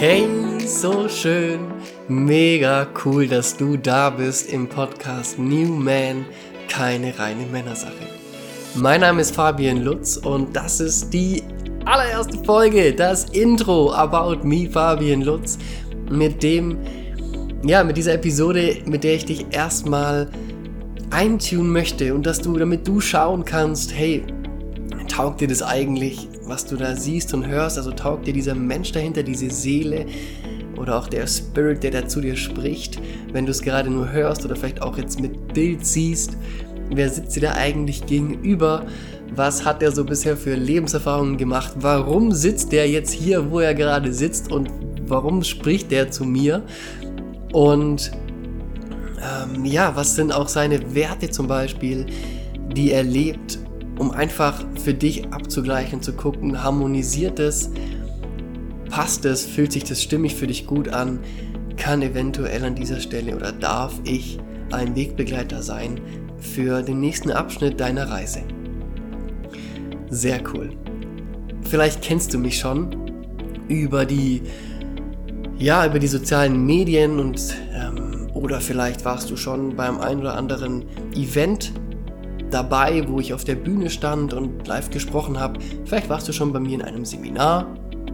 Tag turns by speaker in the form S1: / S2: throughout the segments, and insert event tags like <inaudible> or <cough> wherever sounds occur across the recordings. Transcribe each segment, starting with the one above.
S1: Hey, so schön, mega cool, dass du da bist im Podcast New Man, keine reine Männersache. Mein Name ist Fabian Lutz und das ist die allererste Folge, das Intro About Me, Fabian Lutz, mit dem, ja, mit dieser Episode, mit der ich dich erstmal eintunen möchte und dass du, damit du schauen kannst, hey, taugt dir das eigentlich, was du da siehst und hörst? Also taugt dir dieser Mensch dahinter, diese Seele oder auch der Spirit, der da zu dir spricht, wenn du es gerade nur hörst oder vielleicht auch jetzt mit Bild siehst? Wer sitzt dir da eigentlich gegenüber? Was hat er so bisher für Lebenserfahrungen gemacht? Warum sitzt der jetzt hier, wo er gerade sitzt? Und warum spricht der zu mir? Und ähm, ja, was sind auch seine Werte zum Beispiel, die er lebt? Um einfach für dich abzugleichen, zu gucken, harmonisiert es, passt es, fühlt sich das stimmig für dich gut an, kann eventuell an dieser Stelle oder darf ich ein Wegbegleiter sein für den nächsten Abschnitt deiner Reise. Sehr cool. Vielleicht kennst du mich schon über die ja, über die sozialen Medien und ähm, oder vielleicht warst du schon beim ein oder anderen Event dabei, wo ich auf der Bühne stand und live gesprochen habe. Vielleicht warst du schon bei mir in einem Seminar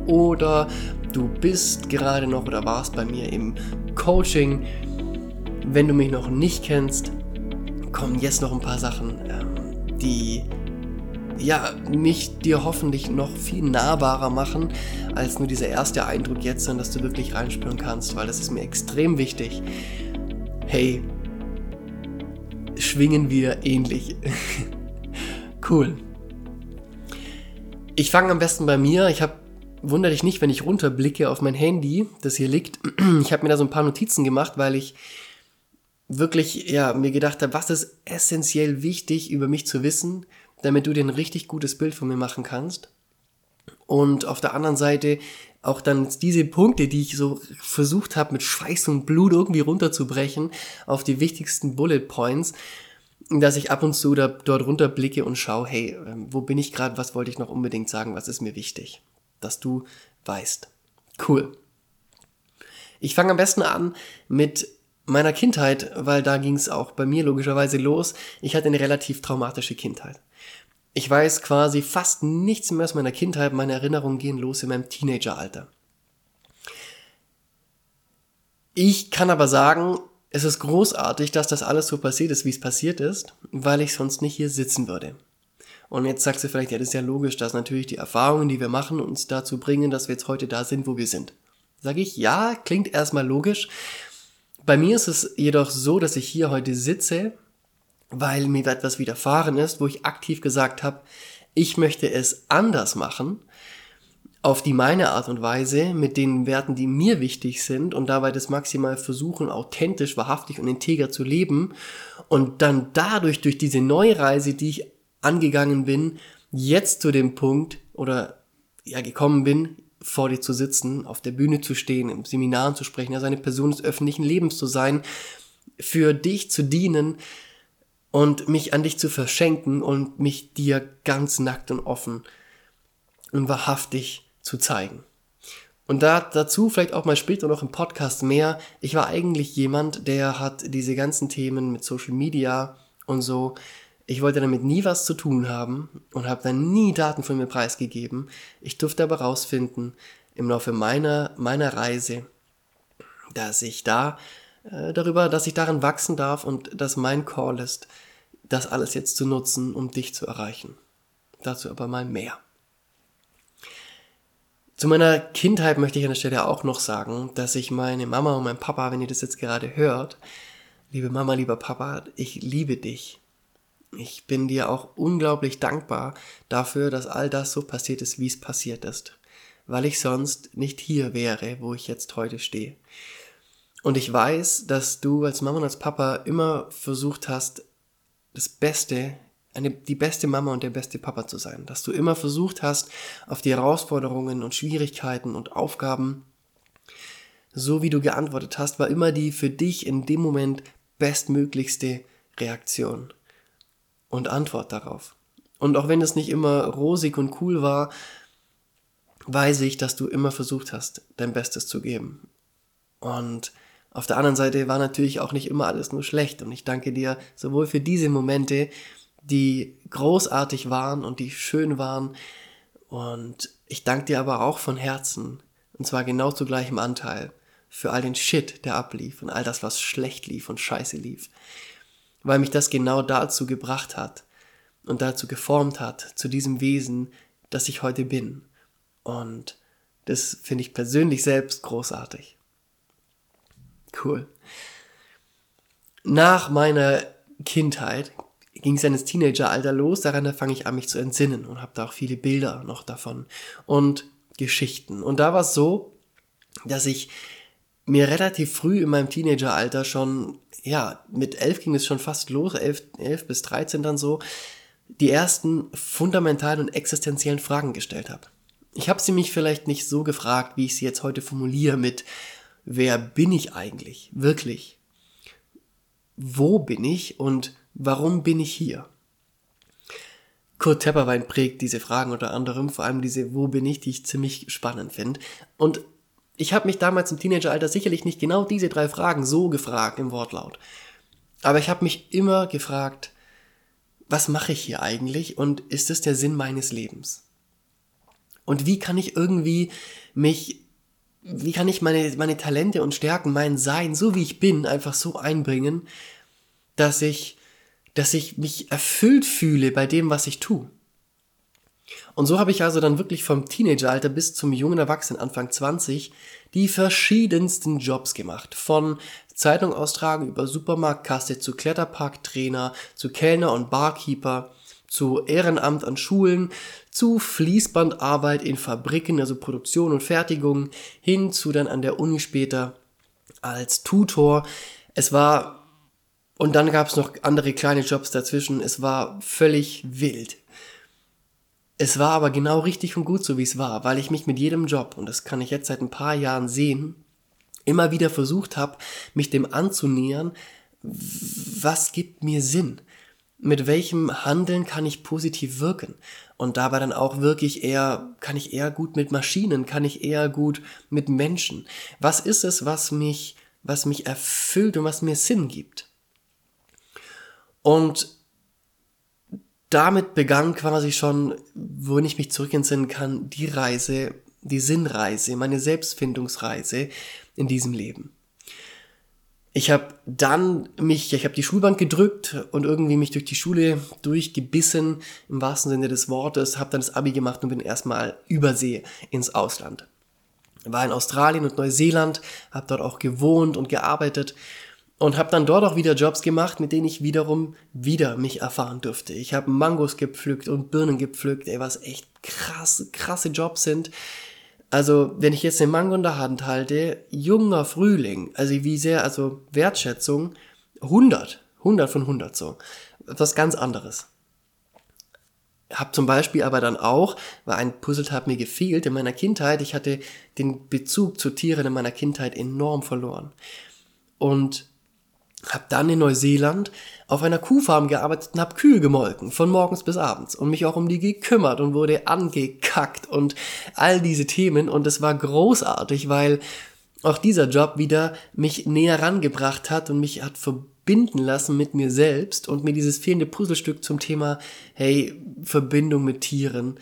S1: oder du bist gerade noch oder warst bei mir im Coaching. Wenn du mich noch nicht kennst, kommen jetzt noch ein paar Sachen, ähm, die ja, mich dir hoffentlich noch viel nahbarer machen als nur dieser erste Eindruck jetzt, sondern dass du wirklich reinspüren kannst, weil das ist mir extrem wichtig. Hey, schwingen wir ähnlich. <laughs> cool. Ich fange am besten bei mir. Ich habe, wundere dich nicht, wenn ich runterblicke auf mein Handy, das hier liegt. <clears throat> Ich habe mir da so ein paar Notizen gemacht, weil ich wirklich, ja, mir gedacht habe, was ist essentiell wichtig über mich zu wissen, damit du dir ein richtig gutes Bild von mir machen kannst. Und auf der anderen Seite auch dann diese Punkte, die ich so versucht habe, mit Schweiß und Blut irgendwie runterzubrechen, auf die wichtigsten Bullet Points, dass ich ab und zu da, dort runterblicke und schaue, hey, ähm, wo bin ich gerade, was wollte ich noch unbedingt sagen, was ist mir wichtig, dass du weißt. Cool. Ich fange am besten an mit meiner Kindheit, weil da ging es auch bei mir logischerweise los. Ich hatte eine relativ traumatische Kindheit. Ich weiß quasi fast nichts mehr aus meiner Kindheit. Meine Erinnerungen gehen los in meinem Teenageralter. Ich kann aber sagen, es ist großartig, dass das alles so passiert ist, wie es passiert ist, weil ich sonst nicht hier sitzen würde. Und jetzt sagst du vielleicht, ja, das ist ja logisch, dass natürlich die Erfahrungen, die wir machen, uns dazu bringen, dass wir jetzt heute da sind, wo wir sind. Sage ich, ja, klingt erstmal logisch. Bei mir ist es jedoch so, dass ich hier heute sitze weil mir etwas widerfahren ist, wo ich aktiv gesagt habe, ich möchte es anders machen, auf die meine Art und Weise, mit den Werten, die mir wichtig sind und dabei das maximal versuchen, authentisch, wahrhaftig und integer zu leben und dann dadurch, durch diese neue Reise, die ich angegangen bin, jetzt zu dem Punkt oder ja gekommen bin, vor dir zu sitzen, auf der Bühne zu stehen, im Seminar zu sprechen, also eine Person des öffentlichen Lebens zu sein, für dich zu dienen, und mich an dich zu verschenken und mich dir ganz nackt und offen und wahrhaftig zu zeigen. Und da, dazu vielleicht auch mal später noch im Podcast mehr. Ich war eigentlich jemand, der hat diese ganzen Themen mit Social Media und so. Ich wollte damit nie was zu tun haben und habe dann nie Daten von mir preisgegeben. Ich durfte aber rausfinden im Laufe meiner, meiner Reise, dass ich da äh, darüber, dass ich darin wachsen darf und dass mein Call ist, das alles jetzt zu nutzen, um dich zu erreichen. Dazu aber mal mehr. Zu meiner Kindheit möchte ich an der Stelle auch noch sagen, dass ich meine Mama und mein Papa, wenn ihr das jetzt gerade hört, liebe Mama, lieber Papa, ich liebe dich. Ich bin dir auch unglaublich dankbar dafür, dass all das so passiert ist, wie es passiert ist, weil ich sonst nicht hier wäre, wo ich jetzt heute stehe. Und ich weiß, dass du als Mama und als Papa immer versucht hast, das Beste, eine, die beste Mama und der beste Papa zu sein. Dass du immer versucht hast, auf die Herausforderungen und Schwierigkeiten und Aufgaben, so wie du geantwortet hast, war immer die für dich in dem Moment bestmöglichste Reaktion und Antwort darauf. Und auch wenn es nicht immer rosig und cool war, weiß ich, dass du immer versucht hast, dein Bestes zu geben. Und auf der anderen Seite war natürlich auch nicht immer alles nur schlecht. Und ich danke dir sowohl für diese Momente, die großartig waren und die schön waren. Und ich danke dir aber auch von Herzen, und zwar genau zu gleichem Anteil, für all den Shit, der ablief und all das, was schlecht lief und scheiße lief. Weil mich das genau dazu gebracht hat und dazu geformt hat, zu diesem Wesen, das ich heute bin. Und das finde ich persönlich selbst großartig. Cool. Nach meiner Kindheit ging es dann ins Teenageralter los, daran fange ich an, mich zu entsinnen und habe da auch viele Bilder noch davon und Geschichten. Und da war es so, dass ich mir relativ früh in meinem Teenageralter schon, ja, mit elf ging es schon fast los, elf, elf bis dreizehn dann so, die ersten fundamentalen und existenziellen Fragen gestellt habe. Ich habe sie mich vielleicht nicht so gefragt, wie ich sie jetzt heute formuliere mit, wer bin ich eigentlich, wirklich? Wo bin ich und warum bin ich hier? Kurt Tepperwein prägt diese Fragen unter anderem, vor allem diese Wo bin ich, die ich ziemlich spannend finde. Und ich habe mich damals im Teenageralter sicherlich nicht genau diese drei Fragen so gefragt im Wortlaut. Aber ich habe mich immer gefragt, was mache ich hier eigentlich und ist es der Sinn meines Lebens? Und wie kann ich irgendwie mich, wie kann ich meine, meine Talente und Stärken, mein Sein, so wie ich bin, einfach so einbringen, dass ich, dass ich mich erfüllt fühle bei dem, was ich tue? Und so habe ich also dann wirklich vom Teenageralter bis zum jungen Erwachsenen Anfang 20 die verschiedensten Jobs gemacht. Von Zeitung austragen über Supermarktkasse zu Kletterparktrainer, zu Kellner und Barkeeper, zu Ehrenamt an Schulen, zu Fließbandarbeit in Fabriken, also Produktion und Fertigung, hin zu dann an der Uni später als Tutor. Es war, und dann gab es noch andere kleine Jobs dazwischen, es war völlig wild. Es war aber genau richtig und gut so, wie es war, weil ich mich mit jedem Job, und das kann ich jetzt seit ein paar Jahren sehen, immer wieder versucht habe, mich dem anzunähern, was gibt mir Sinn? Mit welchem Handeln kann ich positiv wirken? Und dabei dann auch wirklich eher, kann ich eher gut mit Maschinen, kann ich eher gut mit Menschen? Was ist es, was mich, was mich erfüllt und was mir Sinn gibt? Und damit begann quasi schon, wohin ich mich zurück entsinnen kann, die Reise, die Sinnreise, meine Selbstfindungsreise in diesem Leben. Ich habe dann mich, ich habe die Schulbank gedrückt und irgendwie mich durch die Schule durchgebissen, im wahrsten Sinne des Wortes, habe dann das Abi gemacht und bin erstmal übersee ins Ausland. War in Australien und Neuseeland, habe dort auch gewohnt und gearbeitet und habe dann dort auch wieder Jobs gemacht, mit denen ich wiederum wieder mich erfahren durfte. Ich habe Mangos gepflückt und Birnen gepflückt, ey, was echt krass, krasse Jobs sind. Also, wenn ich jetzt eine Mango in der Hand halte, junger Frühling, also wie sehr, also Wertschätzung, 100, 100 von 100 so. Was ganz anderes. Hab zum Beispiel aber dann auch, weil ein Puzzleteil mir gefehlt in meiner Kindheit, ich hatte den Bezug zu Tieren in meiner Kindheit enorm verloren. Und habe dann in Neuseeland auf einer Kuhfarm gearbeitet und habe Kühe gemolken, von morgens bis abends und mich auch um die gekümmert und wurde angekackt und all diese Themen und es war großartig, weil auch dieser Job wieder mich näher rangebracht hat und mich hat verbinden lassen mit mir selbst und mir dieses fehlende Puzzlestück zum Thema, hey, Verbindung mit Tieren,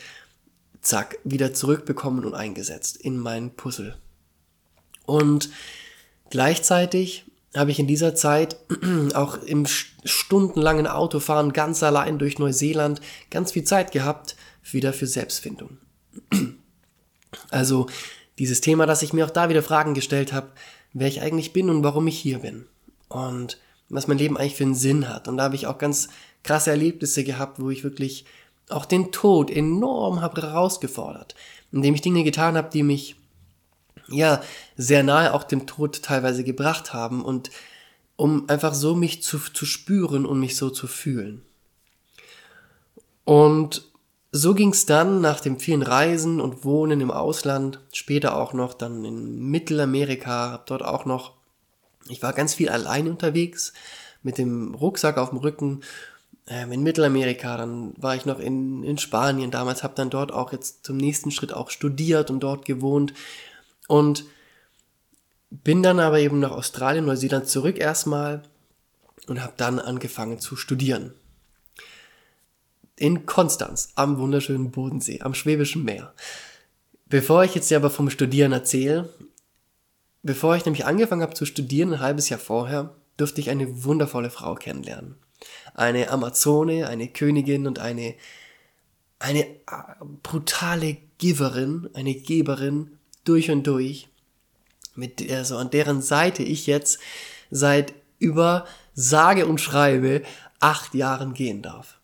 S1: zack, wieder zurückbekommen und eingesetzt in mein Puzzle. Und gleichzeitig habe ich in dieser Zeit <clears throat> auch im stundenlangen Autofahren ganz allein durch Neuseeland ganz viel Zeit gehabt, wieder für Selbstfindung. <clears throat> Also dieses Thema, dass ich mir auch da wieder Fragen gestellt habe, wer ich eigentlich bin und warum ich hier bin. Und was mein Leben eigentlich für einen Sinn hat. Und da habe ich auch ganz krasse Erlebnisse gehabt, wo ich wirklich auch den Tod enorm habe herausgefordert, indem ich Dinge getan habe, die mich ja, sehr nahe auch dem Tod teilweise gebracht haben und um einfach so mich zu, zu spüren und mich so zu fühlen. Und so ging's dann nach den vielen Reisen und Wohnen im Ausland, später auch noch dann in Mittelamerika, hab dort auch noch, ich war ganz viel allein unterwegs, mit dem Rucksack auf dem Rücken ähm, in Mittelamerika, dann war ich noch in, in Spanien damals, habe dann dort auch jetzt zum nächsten Schritt auch studiert und dort gewohnt und bin dann aber eben nach Australien, Neuseeland zurück erstmal und habe dann angefangen zu studieren. In Konstanz, am wunderschönen Bodensee, am Schwäbischen Meer. Bevor ich jetzt aber vom Studieren erzähle, bevor ich nämlich angefangen habe zu studieren, ein halbes Jahr vorher, durfte ich eine wundervolle Frau kennenlernen. Eine Amazone, eine Königin und eine, eine äh, brutale Giverin, eine Geberin durch und durch, mit also an deren Seite ich jetzt seit über sage und schreibe acht Jahren gehen darf.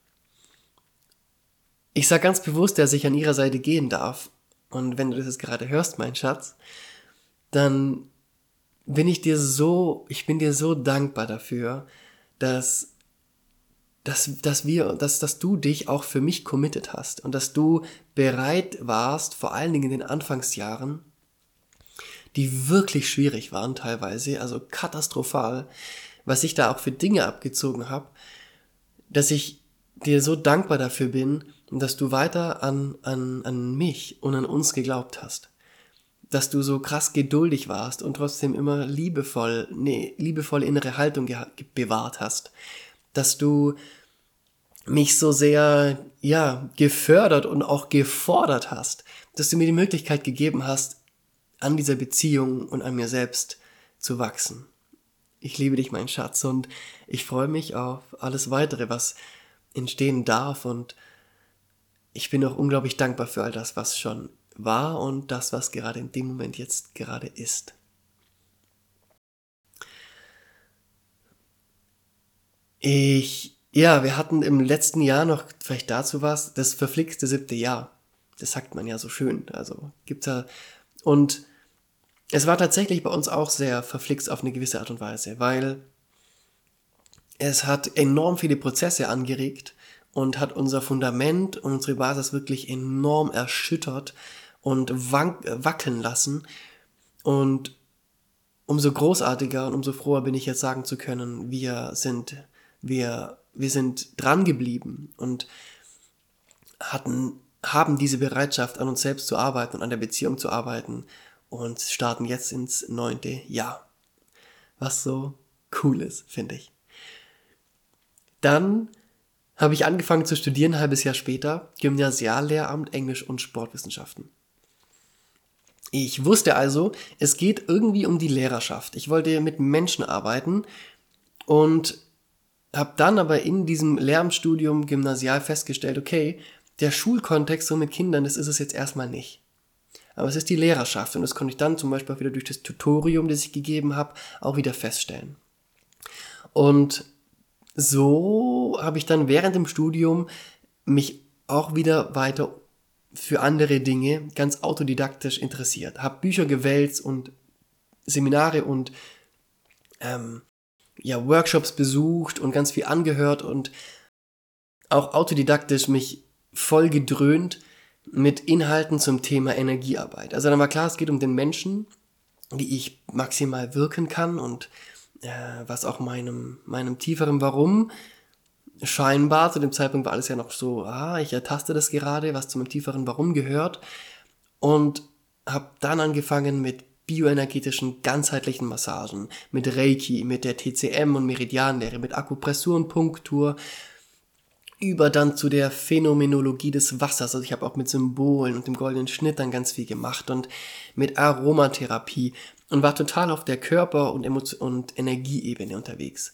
S1: Ich sage ganz bewusst, dass ich an ihrer Seite gehen darf. Und wenn du das jetzt gerade hörst, mein Schatz, dann bin ich dir so, ich bin dir so dankbar dafür, dass, dass, dass wir, dass, dass du dich auch für mich committed hast und dass du bereit warst, vor allen Dingen in den Anfangsjahren, die wirklich schwierig waren teilweise, also katastrophal, was ich da auch für Dinge abgezogen habe, dass ich dir so dankbar dafür bin, dass du weiter an, an, an mich und an uns geglaubt hast. Dass du so krass geduldig warst und trotzdem immer liebevoll, nee, liebevolle innere Haltung bewahrt hast. Dass du mich so sehr, ja, gefördert und auch gefordert hast. Dass du mir die Möglichkeit gegeben hast, an dieser Beziehung und an mir selbst zu wachsen. Ich liebe dich, mein Schatz, und ich freue mich auf alles weitere, was entstehen darf. Und ich bin auch unglaublich dankbar für all das, was schon war und das, was gerade in dem Moment jetzt gerade ist. Ich, ja, wir hatten im letzten Jahr noch, vielleicht dazu was, das verflixte siebte Jahr. Das sagt man ja so schön. Also gibt's ja, und es war tatsächlich bei uns auch sehr verflixt auf eine gewisse Art und Weise, weil es hat enorm viele Prozesse angeregt und hat unser Fundament und unsere Basis wirklich enorm erschüttert und wackeln lassen. Und umso großartiger und umso froher bin ich jetzt sagen zu können, wir sind, wir, wir sind dran geblieben und hatten, haben diese Bereitschaft, an uns selbst zu arbeiten und an der Beziehung zu arbeiten und starten jetzt ins neunte Jahr. Was so cool ist, finde ich. Dann habe ich angefangen zu studieren, ein halbes Jahr später, Gymnasiallehramt Englisch und Sportwissenschaften. Ich wusste also, es geht irgendwie um die Lehrerschaft. Ich wollte mit Menschen arbeiten und habe dann aber in diesem Lehramtsstudium Gymnasial festgestellt, okay, der Schulkontext so mit Kindern, das ist es jetzt erstmal nicht. Aber es ist die Lehrerschaft und das konnte ich dann zum Beispiel auch wieder durch das Tutorium, das ich gegeben habe, auch wieder feststellen. Und so habe ich dann während dem Studium mich auch wieder weiter für andere Dinge ganz autodidaktisch interessiert. Habe Bücher gewälzt und Seminare und ähm, ja, Workshops besucht und ganz viel angehört und auch autodidaktisch mich voll gedröhnt mit Inhalten zum Thema Energiearbeit. Also dann war klar, es geht um den Menschen, wie ich maximal wirken kann und äh, was auch meinem, meinem tieferen Warum. Scheinbar, zu dem Zeitpunkt war alles ja noch so, ah, ich ertaste das gerade, was zu meinem tieferen Warum gehört. Und habe dann angefangen mit bioenergetischen ganzheitlichen Massagen, mit Reiki, mit der TCM und Meridianlehre, mit Akupressur und Punktur, über dann zu der Phänomenologie des Wassers. Also ich habe auch mit Symbolen und dem goldenen Schnitt dann ganz viel gemacht und mit Aromatherapie und war total auf der Körper- und, Emotion und Energieebene unterwegs.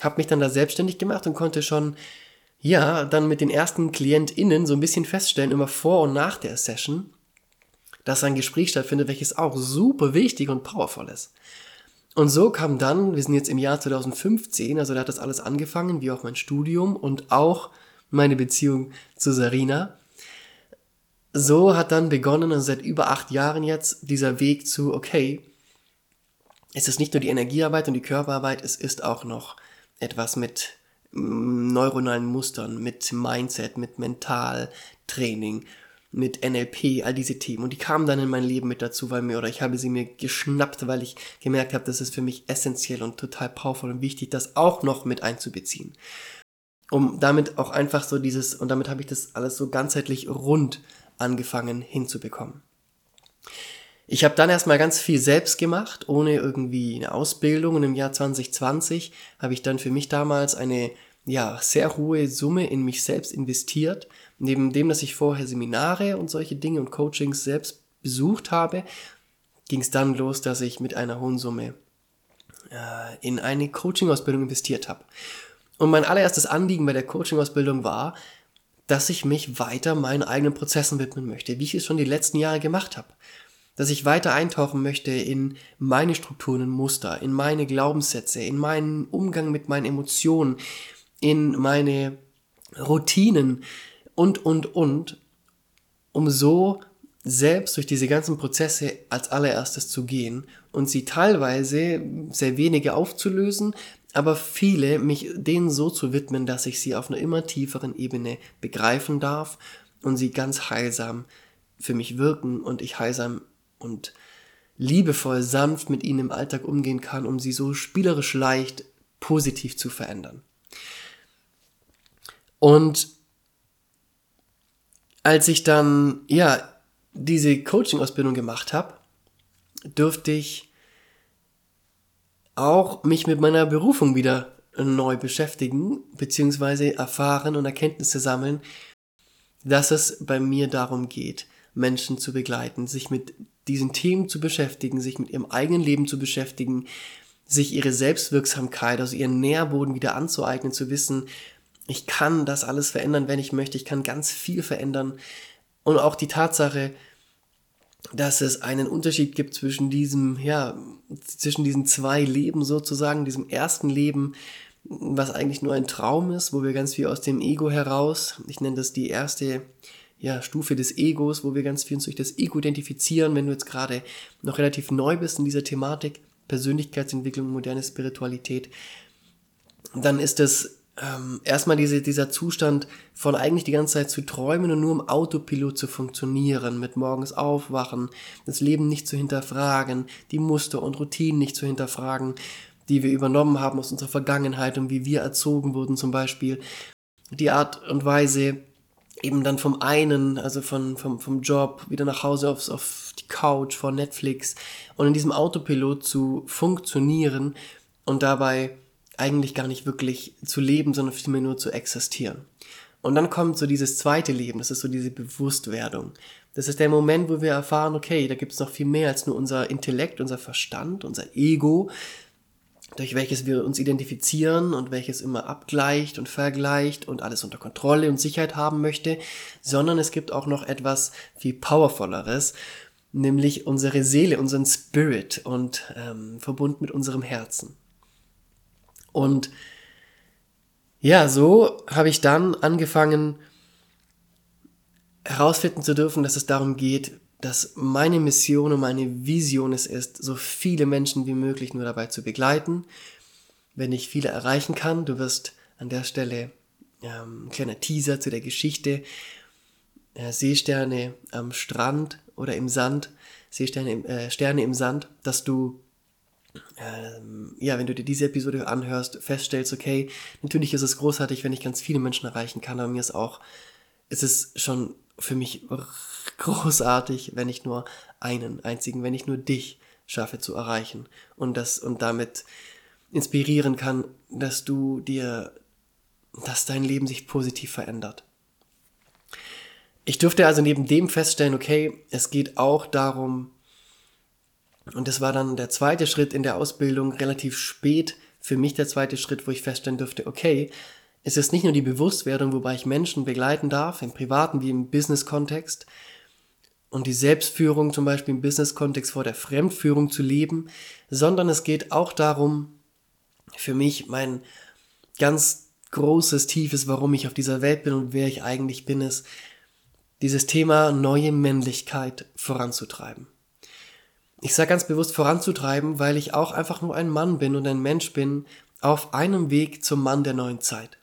S1: Hab mich dann da selbstständig gemacht und konnte schon, ja, dann mit den ersten KlientInnen so ein bisschen feststellen, immer vor und nach der Session, dass ein Gespräch stattfindet, welches auch super wichtig und powerful ist. Und so kam dann, wir sind jetzt im Jahr 2015, also da hat das alles angefangen, wie auch mein Studium und auch meine Beziehung zu Sarina. So hat dann begonnen, und seit über acht Jahren jetzt, dieser Weg zu, okay, es ist nicht nur die Energiearbeit und die Körperarbeit, es ist auch noch etwas mit mm, neuronalen Mustern, mit Mindset, mit Mentaltraining, mit NLP, all diese Themen. Und die kamen dann in mein Leben mit dazu, weil mir, oder ich habe sie mir geschnappt, weil ich gemerkt habe, das ist für mich essentiell und total powerful und wichtig, das auch noch mit einzubeziehen. Um damit auch einfach so dieses, und damit habe ich das alles so ganzheitlich rund angefangen hinzubekommen. Ich habe dann erstmal ganz viel selbst gemacht, ohne irgendwie eine Ausbildung. Und im Jahr 2020 habe ich dann für mich damals eine ja, sehr hohe Summe in mich selbst investiert. Neben dem, dass ich vorher Seminare und solche Dinge und Coachings selbst besucht habe, ging es dann los, dass ich mit einer hohen Summe äh, in eine Coaching-Ausbildung investiert habe. Und mein allererstes Anliegen bei der Coaching-Ausbildung war, dass ich mich weiter meinen eigenen Prozessen widmen möchte, wie ich es schon die letzten Jahre gemacht habe. Dass ich weiter eintauchen möchte in meine Strukturen und Muster, in meine Glaubenssätze, in meinen Umgang mit meinen Emotionen, in meine Routinen und, und, und, um so selbst durch diese ganzen Prozesse als allererstes zu gehen und sie teilweise sehr wenige aufzulösen, aber viele mich denen so zu widmen, dass ich sie auf einer immer tieferen Ebene begreifen darf und sie ganz heilsam für mich wirken und ich heilsam und liebevoll, sanft mit ihnen im Alltag umgehen kann, um sie so spielerisch leicht positiv zu verändern. Und als ich dann, ja, diese Coaching-Ausbildung gemacht habe, dürfte ich auch mich mit meiner Berufung wieder neu beschäftigen, beziehungsweise erfahren und Erkenntnisse sammeln, dass es bei mir darum geht, Menschen zu begleiten, sich mit diesen Themen zu beschäftigen, sich mit ihrem eigenen Leben zu beschäftigen, sich ihre Selbstwirksamkeit, also ihren Nährboden wieder anzueignen, zu wissen, ich kann das alles verändern, wenn ich möchte, ich kann ganz viel verändern. Und auch die Tatsache, dass es einen Unterschied gibt zwischen diesem, ja, zwischen diesen zwei Leben sozusagen, diesem ersten Leben, was eigentlich nur ein Traum ist, wo wir ganz viel aus dem Ego heraus, ich nenne das die erste ja, Stufe des Egos, wo wir ganz viel uns durch das Ego identifizieren, wenn du jetzt gerade noch relativ neu bist in dieser Thematik, Persönlichkeitsentwicklung, moderne Spiritualität, dann ist es ähm, erstmal diese, dieser Zustand von eigentlich die ganze Zeit zu träumen und nur im Autopilot zu funktionieren, mit morgens aufwachen, das Leben nicht zu hinterfragen, die Muster und Routinen nicht zu hinterfragen, die wir übernommen haben aus unserer Vergangenheit und wie wir erzogen wurden zum Beispiel. Die Art und Weise, eben dann vom einen, also von, vom, vom Job, wieder nach Hause aufs, auf die Couch vor Netflix und in diesem Autopilot zu funktionieren und dabei eigentlich gar nicht wirklich zu leben, sondern vielmehr nur zu existieren. Und dann kommt so dieses zweite Leben, das ist so diese Bewusstwerdung. Das ist der Moment, wo wir erfahren, okay, da gibt es noch viel mehr als nur unser Intellekt, unser Verstand, unser Ego, durch welches wir uns identifizieren und welches immer abgleicht und vergleicht und alles unter Kontrolle und Sicherheit haben möchte, sondern es gibt auch noch etwas viel powervolleres, nämlich unsere Seele, unseren Spirit und ähm, verbunden mit unserem Herzen. Und ja, so habe ich dann angefangen herausfinden zu dürfen, dass es darum geht, dass meine Mission und meine Vision es ist, so viele Menschen wie möglich nur dabei zu begleiten, wenn ich viele erreichen kann. Du wirst an der Stelle ähm, ein kleiner Teaser zu der Geschichte äh, Seesterne am Strand oder im Sand, Seesterne äh, Sterne im Sand, dass du ähm, ja, wenn du dir diese Episode anhörst, feststellst, okay, natürlich ist es großartig, wenn ich ganz viele Menschen erreichen kann, aber mir ist auch, es ist schon für mich <laughs> großartig, wenn ich nur einen einzigen, wenn ich nur dich schaffe zu erreichen und das und damit inspirieren kann, dass du dir, dass dein Leben sich positiv verändert. Ich durfte also neben dem feststellen, okay, es geht auch darum, und das war dann der zweite Schritt in der Ausbildung, relativ spät für mich der zweite Schritt, wo ich feststellen durfte, okay, es ist nicht nur die Bewusstwerdung, wobei ich Menschen begleiten darf, im privaten wie im Business-Kontext, und die Selbstführung zum Beispiel im Business-Kontext vor der Fremdführung zu leben, sondern es geht auch darum, für mich mein ganz großes, tiefes, warum ich auf dieser Welt bin und wer ich eigentlich bin, ist, dieses Thema neue Männlichkeit voranzutreiben ich sage ganz bewusst voranzutreiben, weil ich auch einfach nur ein Mann bin und ein Mensch bin auf einem Weg zum Mann der neuen Zeit.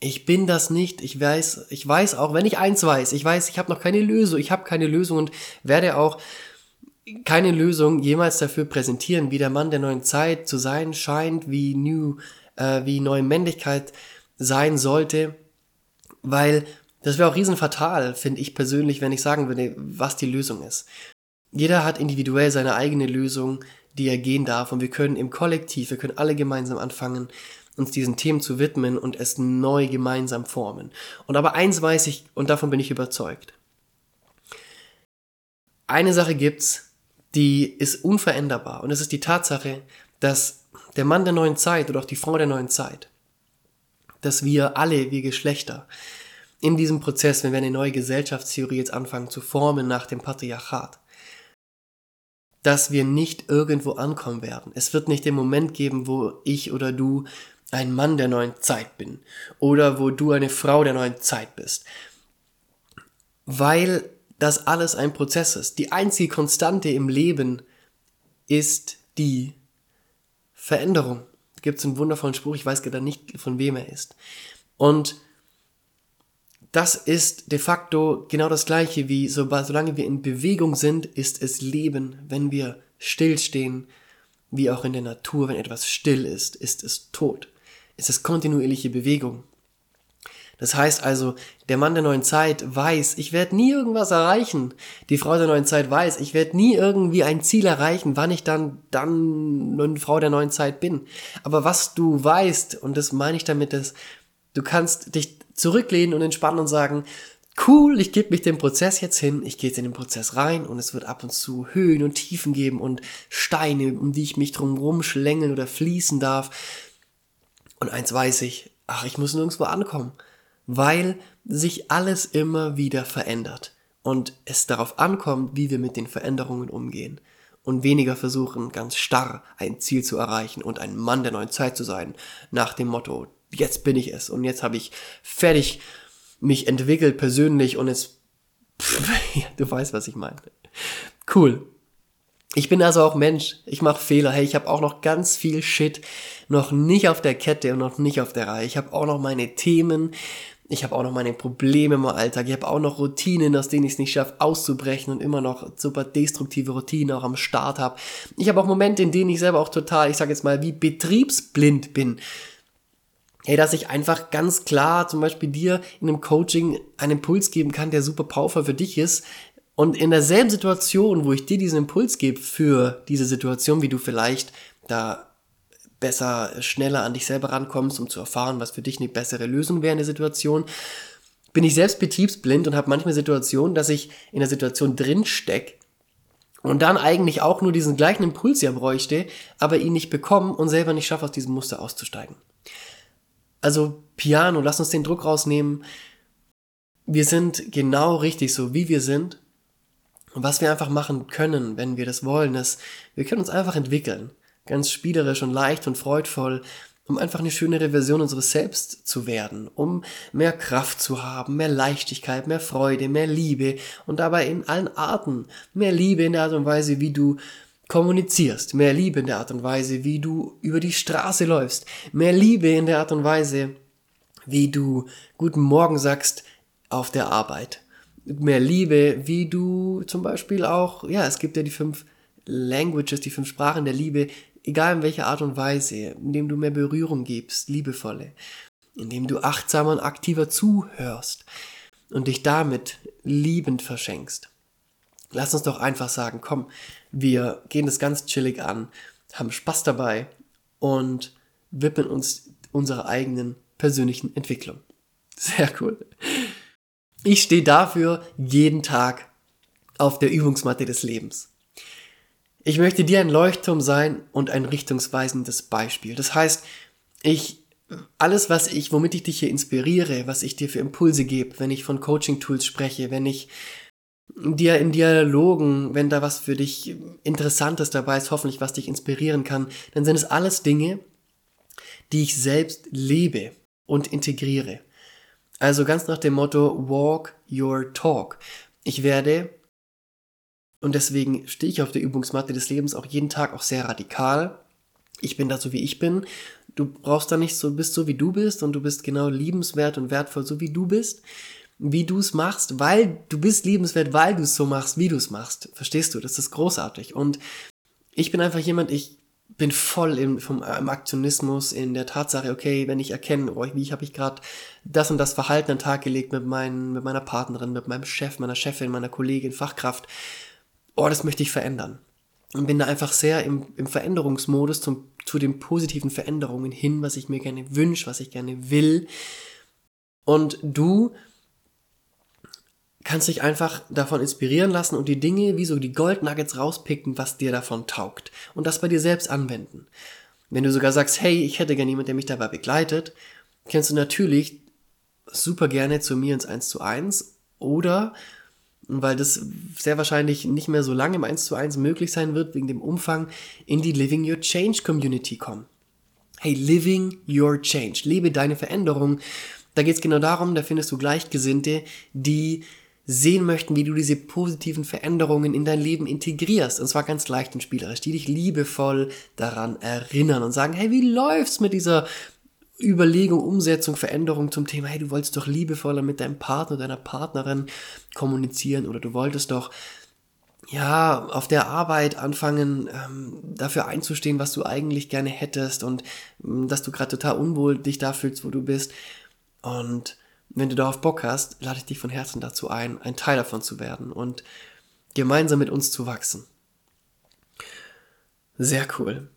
S1: Ich bin das nicht. Ich weiß, ich weiß auch, wenn ich eins weiß, ich weiß, ich habe noch keine Lösung, ich habe keine Lösung und werde auch keine Lösung jemals dafür präsentieren, wie der Mann der neuen Zeit zu sein scheint, wie New, äh, wie neue Männlichkeit sein sollte, weil das wäre auch riesenfatal, finde ich persönlich, wenn ich sagen würde, was die Lösung ist. Jeder hat individuell seine eigene Lösung, die er gehen darf und wir können im Kollektiv, wir können alle gemeinsam anfangen, uns diesen Themen zu widmen und es neu gemeinsam formen. Und aber eins weiß ich und davon bin ich überzeugt. Eine Sache gibt's, die ist unveränderbar und es ist die Tatsache, dass der Mann der neuen Zeit oder auch die Frau der neuen Zeit, dass wir alle, wir Geschlechter, in diesem Prozess, wenn wir eine neue Gesellschaftstheorie jetzt anfangen zu formen nach dem Patriarchat, dass wir nicht irgendwo ankommen werden. Es wird nicht den Moment geben, wo ich oder du ein Mann der neuen Zeit bin oder wo du eine Frau der neuen Zeit bist. Weil das alles ein Prozess ist. Die einzige Konstante im Leben ist die Veränderung. Gibt es einen wundervollen Spruch, ich weiß gerade nicht, von wem er ist. Und das ist de facto genau das gleiche wie, solange wir in Bewegung sind, ist es Leben. Wenn wir stillstehen, wie auch in der Natur, wenn etwas still ist, ist es tot. Es ist kontinuierliche Bewegung. Das heißt also, der Mann der neuen Zeit weiß, ich werde nie irgendwas erreichen. Die Frau der neuen Zeit weiß, ich werde nie irgendwie ein Ziel erreichen, wann ich dann dann eine Frau der neuen Zeit bin. Aber was du weißt, und das meine ich damit, dass du kannst dich zurücklehnen und entspannen und sagen, cool, ich gebe mich dem Prozess jetzt hin, ich gehe jetzt in den Prozess rein und es wird ab und zu Höhen und Tiefen geben und Steine, um die ich mich drum schlängeln oder fließen darf. Und eins weiß ich, ach, ich muss nirgendwo ankommen weil sich alles immer wieder verändert und es darauf ankommt, wie wir mit den Veränderungen umgehen und weniger versuchen, ganz starr ein Ziel zu erreichen und ein Mann der neuen Zeit zu sein, nach dem Motto, jetzt bin ich es und jetzt habe ich fertig mich entwickelt persönlich und es, <laughs> du weißt, was ich meine. Cool. Ich bin also auch Mensch. Ich mache Fehler. Hey, ich habe auch noch ganz viel Shit noch nicht auf der Kette und noch nicht auf der Reihe. Ich habe auch noch meine Themen, ich habe auch noch meine Probleme im Alltag. Ich habe auch noch Routinen, aus denen ich es nicht schaffe, auszubrechen und immer noch super destruktive Routinen auch am Start habe. Ich habe auch Momente, in denen ich selber auch total, ich sage jetzt mal, wie betriebsblind bin. Hey, dass ich einfach ganz klar zum Beispiel dir in einem Coaching einen Impuls geben kann, der super powerful für dich ist. Und in derselben Situation, wo ich dir diesen Impuls gebe für diese Situation, wie du vielleicht da besser, schneller an dich selber rankommst, um zu erfahren, was für dich eine bessere Lösung wäre in der Situation, bin ich selbst betriebsblind und habe manchmal Situationen, dass ich in der Situation drin steck und dann eigentlich auch nur diesen gleichen Impuls ja bräuchte, aber ihn nicht bekommen und selber nicht schaffe, aus diesem Muster auszusteigen. Also Piano, lass uns den Druck rausnehmen. Wir sind genau richtig so, wie wir sind. Und was wir einfach machen können, wenn wir das wollen, ist, wir können uns einfach entwickeln ganz spielerisch und leicht und freudvoll, um einfach eine schönere Version unseres Selbst zu werden, um mehr Kraft zu haben, mehr Leichtigkeit, mehr Freude, mehr Liebe und dabei in allen Arten, mehr Liebe in der Art und Weise, wie du kommunizierst, mehr Liebe in der Art und Weise, wie du über die Straße läufst, mehr Liebe in der Art und Weise, wie du guten Morgen sagst auf der Arbeit, mehr Liebe, wie du zum Beispiel auch, ja, es gibt ja die fünf Languages, die fünf Sprachen der Liebe, egal in welcher Art und Weise, indem du mehr Berührung gibst, liebevolle, indem du achtsamer und aktiver zuhörst und dich damit liebend verschenkst. Lass uns doch einfach sagen, komm, wir gehen das ganz chillig an, haben Spaß dabei und widmen uns unserer eigenen persönlichen Entwicklung. Sehr cool. Ich stehe dafür jeden Tag auf der Übungsmatte des Lebens. Ich möchte dir ein Leuchtturm sein und ein richtungsweisendes Beispiel. Das heißt, ich alles, was ich, womit ich dich hier inspiriere, was ich dir für Impulse gebe, wenn ich von Coaching-Tools spreche, wenn ich dir in Dialogen, wenn da was für dich Interessantes dabei ist, hoffentlich was dich inspirieren kann, dann sind es alles Dinge, die ich selbst lebe und integriere. Also ganz nach dem Motto Walk Your Talk. Ich werde und deswegen stehe ich auf der Übungsmatte des Lebens auch jeden Tag auch sehr radikal. Ich bin da so wie ich bin. Du brauchst da nicht so, bist so wie du bist und du bist genau liebenswert und wertvoll so wie du bist, wie du es machst, weil du bist liebenswert, weil du es so machst, wie du es machst. Verstehst du? Das ist großartig. Und ich bin einfach jemand, ich bin voll im, vom, im Aktionismus, in der Tatsache, okay, wenn ich erkenne, oh, wie habe ich gerade das und das Verhalten an den Tag gelegt mit, mein, mit meiner Partnerin, mit meinem Chef, meiner Chefin, meiner Kollegin, Fachkraft, oh, das möchte ich verändern. Und bin da einfach sehr im, im Veränderungsmodus zum, zu den positiven Veränderungen hin, was ich mir gerne wünsche, was ich gerne will. Und du kannst dich einfach davon inspirieren lassen und die Dinge wie so die Goldnuggets rauspicken, was dir davon taugt und das bei dir selbst anwenden. Wenn du sogar sagst, hey, ich hätte gerne jemand, der mich dabei begleitet, kannst du natürlich super gerne zu mir ins 1 zu 1 oder weil das sehr wahrscheinlich nicht mehr so lange im 1 zu 1 möglich sein wird, wegen dem Umfang, in die Living Your Change Community kommen. Hey, Living Your Change, lebe deine Veränderung. Da geht es genau darum, da findest du Gleichgesinnte, die sehen möchten, wie du diese positiven Veränderungen in dein Leben integrierst. Und zwar ganz leicht und spielerisch, die dich liebevoll daran erinnern und sagen, hey, wie läuft's mit dieser Überlegung, Umsetzung, Veränderung zum Thema, hey, du wolltest doch liebevoller mit deinem Partner, deiner Partnerin kommunizieren oder du wolltest doch ja, auf der Arbeit anfangen, ähm, dafür einzustehen, was du eigentlich gerne hättest und ähm, dass du gerade total unwohl dich da fühlst, wo du bist. Und wenn du darauf Bock hast, lade ich dich von Herzen dazu ein, ein Teil davon zu werden und gemeinsam mit uns zu wachsen. Sehr cool.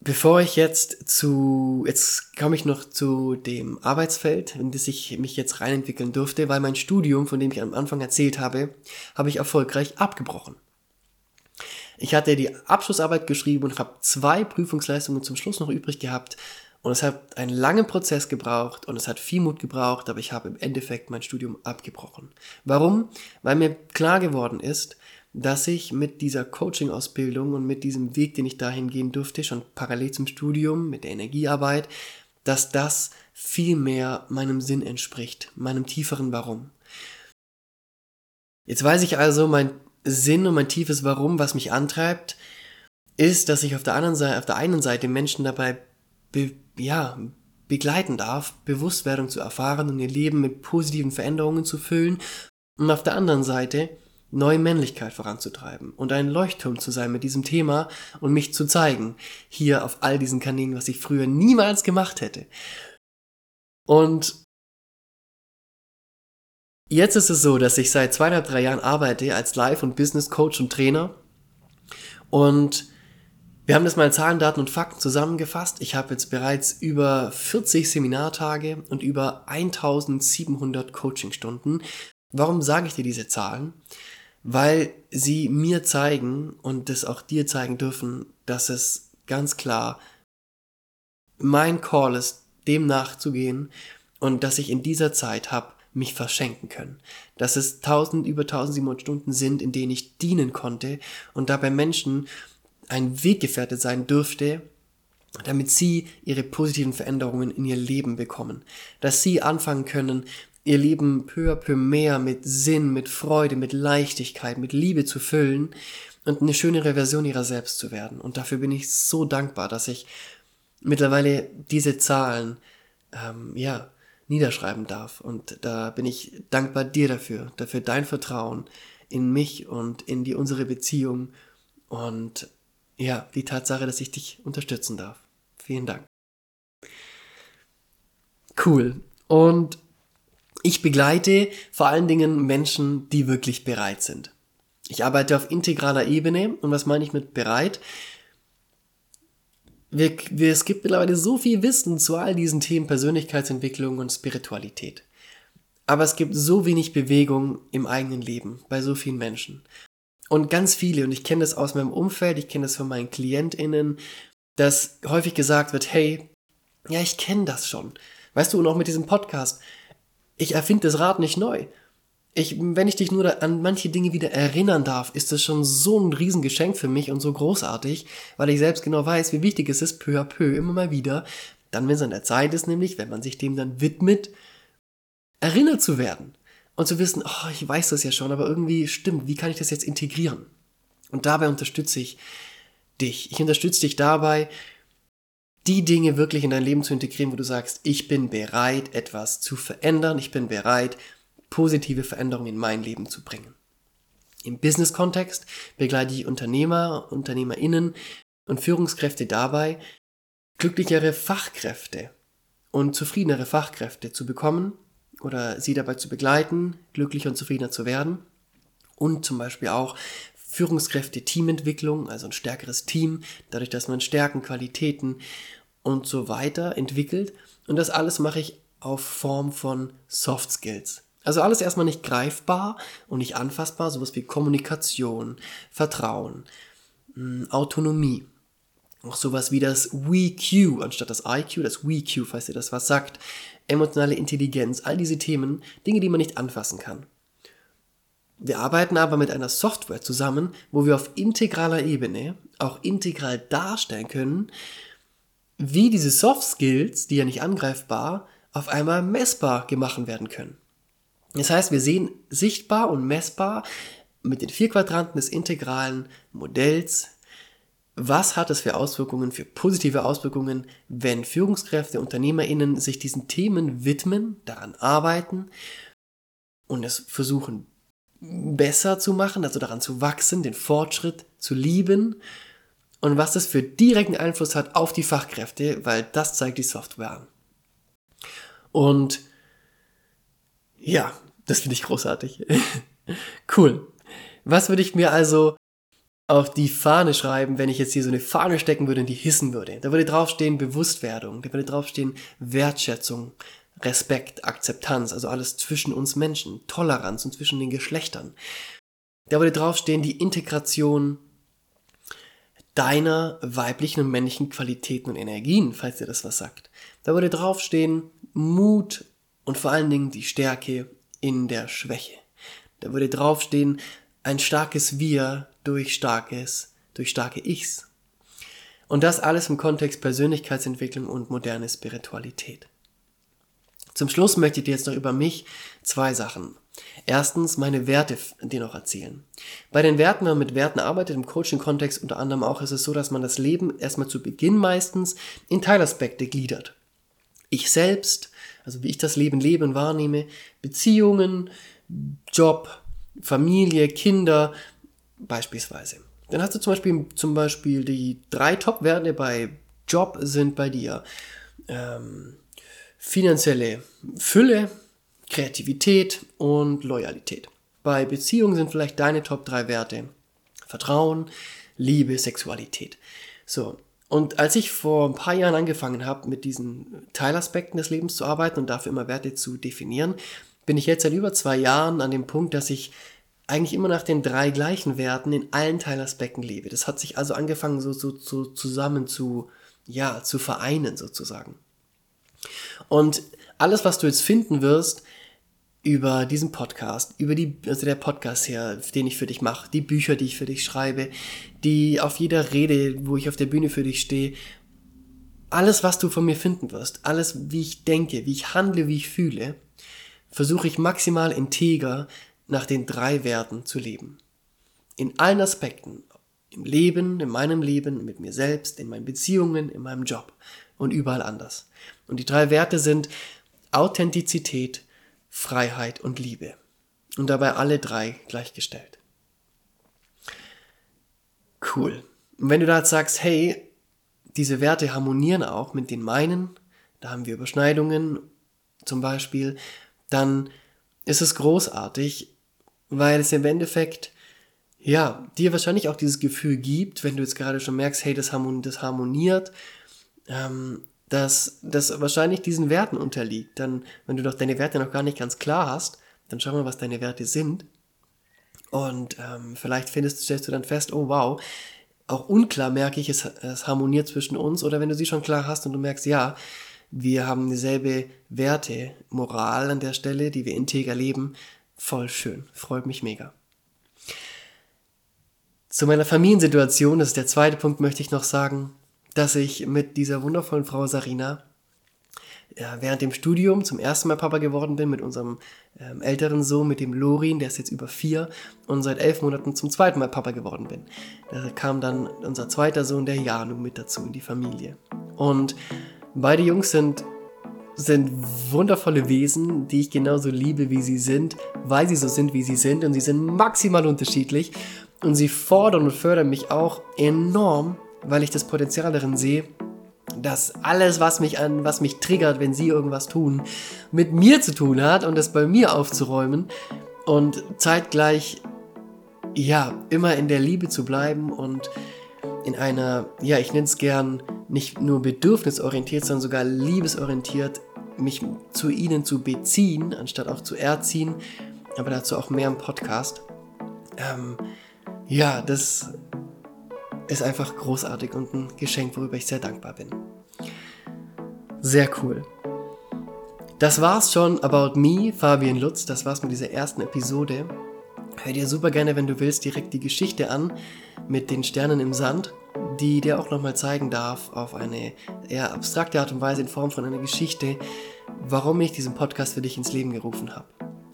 S1: Bevor ich jetzt zu, jetzt komme ich noch zu dem Arbeitsfeld, in das ich mich jetzt reinentwickeln durfte, weil mein Studium, von dem ich am Anfang erzählt habe, habe ich erfolgreich abgebrochen. Ich hatte die Abschlussarbeit geschrieben und habe zwei Prüfungsleistungen zum Schluss noch übrig gehabt und es hat einen langen Prozess gebraucht und es hat viel Mut gebraucht, aber ich habe im Endeffekt mein Studium abgebrochen. Warum? Weil mir klar geworden ist, dass ich mit dieser Coaching-Ausbildung und mit diesem Weg, den ich dahin gehen durfte, schon parallel zum Studium, mit der Energiearbeit, dass das viel mehr meinem Sinn entspricht, meinem tieferen Warum. Jetzt weiß ich also, mein Sinn und mein tiefes Warum, was mich antreibt, ist, dass ich auf der anderen Seite, auf der einen Seite Menschen dabei be, ja, begleiten darf, Bewusstwerdung zu erfahren und ihr Leben mit positiven Veränderungen zu füllen und auf der anderen Seite neue Männlichkeit voranzutreiben und ein Leuchtturm zu sein mit diesem Thema und mich zu zeigen, hier auf all diesen Kanälen, was ich früher niemals gemacht hätte. Und jetzt ist es so, dass ich seit zweieinhalb, drei Jahren arbeite als Life- und Business Coach und Trainer und wir haben das mal in Zahlen, Daten und Fakten zusammengefasst. Ich habe jetzt bereits über 40 Seminartage und über 1700 Coachingstunden. Warum sage ich dir diese Zahlen? Weil sie mir zeigen und das auch dir zeigen dürfen, dass es ganz klar mein Call ist, dem nachzugehen und dass ich in dieser Zeit habe mich verschenken können. Dass es 1000 über 1700 Stunden sind, in denen ich dienen konnte und dabei Menschen ein Weggefährte sein dürfte, damit sie ihre positiven Veränderungen in ihr Leben bekommen. Dass sie anfangen können, ihr Leben peu à peu mehr mit Sinn, mit Freude, mit Leichtigkeit, mit Liebe zu füllen und eine schönere Version ihrer selbst zu werden. Und dafür bin ich so dankbar, dass ich mittlerweile diese Zahlen ähm, ja niederschreiben darf. Und da bin ich dankbar dir dafür, dafür dein Vertrauen in mich und in die unsere Beziehung und ja, die Tatsache, dass ich dich unterstützen darf. Vielen Dank. Cool. Und ich begleite vor allen Dingen Menschen, die wirklich bereit sind. Ich arbeite auf integraler Ebene und was meine ich mit bereit? Wir, wir, es gibt mittlerweile so viel Wissen zu all diesen Themen Persönlichkeitsentwicklung und Spiritualität. Aber es gibt so wenig Bewegung im eigenen Leben bei so vielen Menschen. Und ganz viele, und ich kenne das aus meinem Umfeld, ich kenne das von meinen KlientInnen, dass häufig gesagt wird, hey, ja, ich kenne das schon. Weißt du, und auch mit diesem Podcast, ich erfinde das Rad nicht neu. Ich, wenn ich dich nur an manche Dinge wieder erinnern darf, ist das schon so ein Riesengeschenk für mich und so großartig, weil ich selbst genau weiß, wie wichtig es ist, peu à peu, immer mal wieder, dann, wenn es an der Zeit ist, nämlich, wenn man sich dem dann widmet, erinnert zu werden und zu wissen, oh, ich weiß das ja schon, aber irgendwie stimmt, wie kann ich das jetzt integrieren? Und dabei unterstütze ich dich. Ich unterstütze dich dabei, die Dinge wirklich in dein Leben zu integrieren, wo du sagst, ich bin bereit, etwas zu verändern, ich bin bereit, positive Veränderungen in mein Leben zu bringen. Im Business-Kontext begleite ich Unternehmer, UnternehmerInnen und Führungskräfte dabei, glücklichere Fachkräfte und zufriedenere Fachkräfte zu bekommen oder sie dabei zu begleiten, glücklicher und zufriedener zu werden und zum Beispiel auch Führungskräfte Teamentwicklung, also ein stärkeres Team, dadurch, dass man Stärken, Qualitäten und so weiter entwickelt. Und das alles mache ich auf Form von Soft Skills. Also alles erstmal nicht greifbar und nicht anfassbar, sowas wie Kommunikation, Vertrauen, hm, Autonomie. Auch sowas wie das WeQ anstatt das IQ, das WeQ, falls ihr das was sagt. Emotionale Intelligenz, all diese Themen, Dinge, die man nicht anfassen kann. Wir arbeiten aber mit einer Software zusammen, wo wir auf integraler Ebene auch integral darstellen können, wie diese Soft Skills, die ja nicht angreifbar, auf einmal messbar gemacht werden können. Das heißt, wir sehen sichtbar und messbar mit den vier Quadranten des integralen Modells, was hat es für Auswirkungen, für positive Auswirkungen, wenn Führungskräfte, UnternehmerInnen sich diesen Themen widmen, daran arbeiten und es versuchen besser zu machen, also daran zu wachsen, den Fortschritt zu lieben und was das für direkten Einfluss hat auf die Fachkräfte, weil das zeigt die Software an. Und ja, das finde ich großartig. <laughs> cool. Was würde ich mir also auf die Fahne schreiben, wenn ich jetzt hier so eine Fahne stecken würde und die hissen würde? Da würde draufstehen Bewusstwerdung, da würde draufstehen Wertschätzung, Respekt, Akzeptanz, also alles zwischen uns Menschen, Toleranz und zwischen den Geschlechtern. Da würde draufstehen die Integration deiner weiblichen und männlichen Qualitäten und Energien, falls dir das was sagt. Da würde draufstehen Mut und vor allen Dingen die Stärke in der Schwäche. Da würde draufstehen ein starkes Wir durch starkes, durch starke Ichs. Und das alles im Kontext Persönlichkeitsentwicklung und moderne Spiritualität. Zum Schluss möchte ich dir jetzt noch über mich zwei Sachen. Erstens meine Werte dir noch erzählen. Bei den Werten, wenn man mit Werten arbeitet, im Coaching-Kontext unter anderem auch, ist es so, dass man das Leben erstmal zu Beginn meistens in Teilaspekte gliedert. Ich selbst, also wie ich das Leben lebe und wahrnehme, Beziehungen, Job, Familie, Kinder, beispielsweise. Dann hast du zum Beispiel, zum Beispiel die drei Top-Werte bei Job sind bei dir ähm, finanzielle Fülle, Kreativität und Loyalität. Bei Beziehungen sind vielleicht deine Top 3 Werte Vertrauen, Liebe, Sexualität. So. Und als ich vor ein paar Jahren angefangen habe, mit diesen Teilaspekten des Lebens zu arbeiten und dafür immer Werte zu definieren, bin ich jetzt seit über zwei Jahren an dem Punkt, dass ich eigentlich immer nach den drei gleichen Werten in allen Teilaspekten lebe. Das hat sich also angefangen, so, so, so zusammen zu, ja, zu vereinen sozusagen. Und alles, was du jetzt finden wirst, über diesen Podcast, über die, also der Podcast her, den ich für dich mache, die Bücher, die ich für dich schreibe, die auf jeder Rede, wo ich auf der Bühne für dich stehe, alles, was du von mir finden wirst, alles, wie ich denke, wie ich handle, wie ich fühle, versuche ich maximal integer nach den drei Werten zu leben. In allen Aspekten. Im Leben, in meinem Leben, mit mir selbst, in meinen Beziehungen, in meinem Job und überall anders. Und die drei Werte sind Authentizität, Freiheit und Liebe. Und dabei alle drei gleichgestellt. Cool. Und wenn du da jetzt sagst, hey, diese Werte harmonieren auch mit den meinen, da haben wir Überschneidungen zum Beispiel, dann ist es großartig, weil es im Endeffekt, ja, dir wahrscheinlich auch dieses Gefühl gibt, wenn du jetzt gerade schon merkst, hey, das, harmoniert, ähm, dass das wahrscheinlich diesen Werten unterliegt. Dann, wenn du doch deine Werte noch gar nicht ganz klar hast, dann schau mal, was deine Werte sind. Und ähm, vielleicht findest, stellst du dann fest, oh wow, auch unklar merke ich, es, es harmoniert zwischen uns. Oder wenn du sie schon klar hast und du merkst, ja, wir haben dieselbe Werte, Moral an der Stelle, die wir integer leben, voll schön, freut mich mega. Zu meiner Familiensituation, das ist der zweite Punkt, möchte ich noch sagen, dass ich mit dieser wundervollen Frau Sarina ja, während dem Studium zum ersten Mal Papa geworden bin, mit unserem ähm, älteren Sohn, mit dem Lorin, der ist jetzt über vier, und seit elf Monaten zum zweiten Mal Papa geworden bin. Da kam dann unser zweiter Sohn, der Janu, mit dazu in die Familie. Und beide Jungs sind sind wundervolle Wesen, die ich genauso liebe, wie sie sind, weil sie so sind, wie sie sind. Und sie sind maximal unterschiedlich. Und sie fordern und fördern mich auch enorm, weil ich das Potenzial darin sehe, dass alles, was mich an, was mich triggert, wenn sie irgendwas tun, mit mir zu tun hat und es bei mir aufzuräumen und zeitgleich, ja, immer in der Liebe zu bleiben und in einer, ja, ich nenne es gern, nicht nur bedürfnisorientiert, sondern sogar liebesorientiert, mich zu ihnen zu beziehen, anstatt auch zu erziehen, aber dazu auch mehr im Podcast. Ähm, ja, das ist einfach großartig und ein Geschenk, worüber ich sehr dankbar bin. Sehr cool. Das war's schon about me, Fabian Lutz. Das war's mit dieser ersten Episode. Hör dir super gerne, wenn du willst, direkt die Geschichte an mit den Sternen im Sand, die dir auch nochmal zeigen darf, auf eine eher abstrakte Art und Weise in Form von einer Geschichte, warum ich diesen Podcast für dich ins Leben gerufen habe.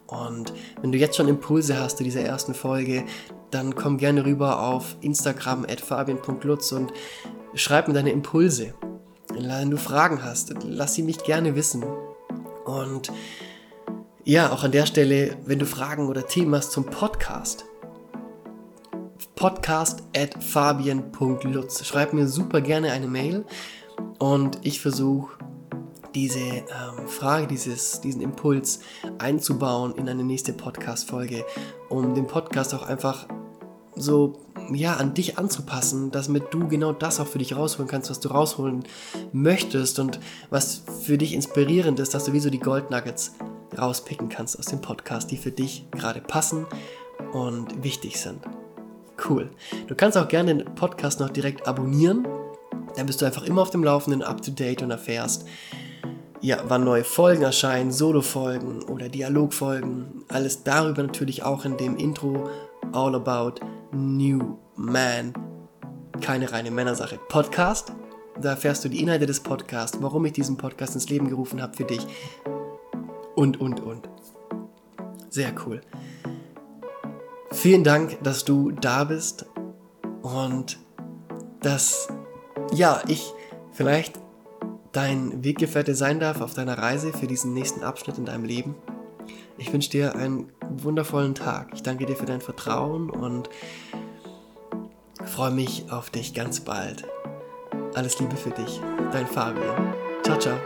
S1: Und wenn du jetzt schon Impulse hast zu dieser ersten Folge, dann komm gerne rüber auf Instagram at fabian.lutz und schreib mir deine Impulse. Wenn du Fragen hast, lass sie mich gerne wissen. Und ja, auch an der Stelle, wenn du Fragen oder Themen hast zum Podcast, podcast at fabian.lutz. Schreib mir super gerne eine Mail und ich versuche diese ähm, Frage, dieses, diesen Impuls einzubauen in eine nächste Podcast-Folge, um den Podcast auch einfach so ja, an dich anzupassen, damit du genau das auch für dich rausholen kannst, was du rausholen möchtest und was für dich inspirierend ist, dass du wie so die Gold Nuggets rauspicken kannst aus dem Podcast, die für dich gerade passen und wichtig sind. Cool. Du kannst auch gerne den Podcast noch direkt abonnieren. Dann bist du einfach immer auf dem Laufenden, up to date und erfährst, ja, wann neue Folgen erscheinen, Solo-Folgen oder Dialogfolgen. Alles darüber natürlich auch in dem Intro All About New Man. Keine reine Männersache. Podcast. Da erfährst du die Inhalte des Podcasts, warum ich diesen Podcast ins Leben gerufen habe für dich. Und, und, und. Sehr cool. Vielen Dank, dass du da bist und dass, ja, ich vielleicht dein Weggefährte sein darf auf deiner Reise für diesen nächsten Abschnitt in deinem Leben. Ich wünsche dir einen wundervollen Tag. Ich danke dir für dein Vertrauen und freue mich auf dich ganz bald. Alles Liebe für dich, dein Fabian. Ciao, ciao.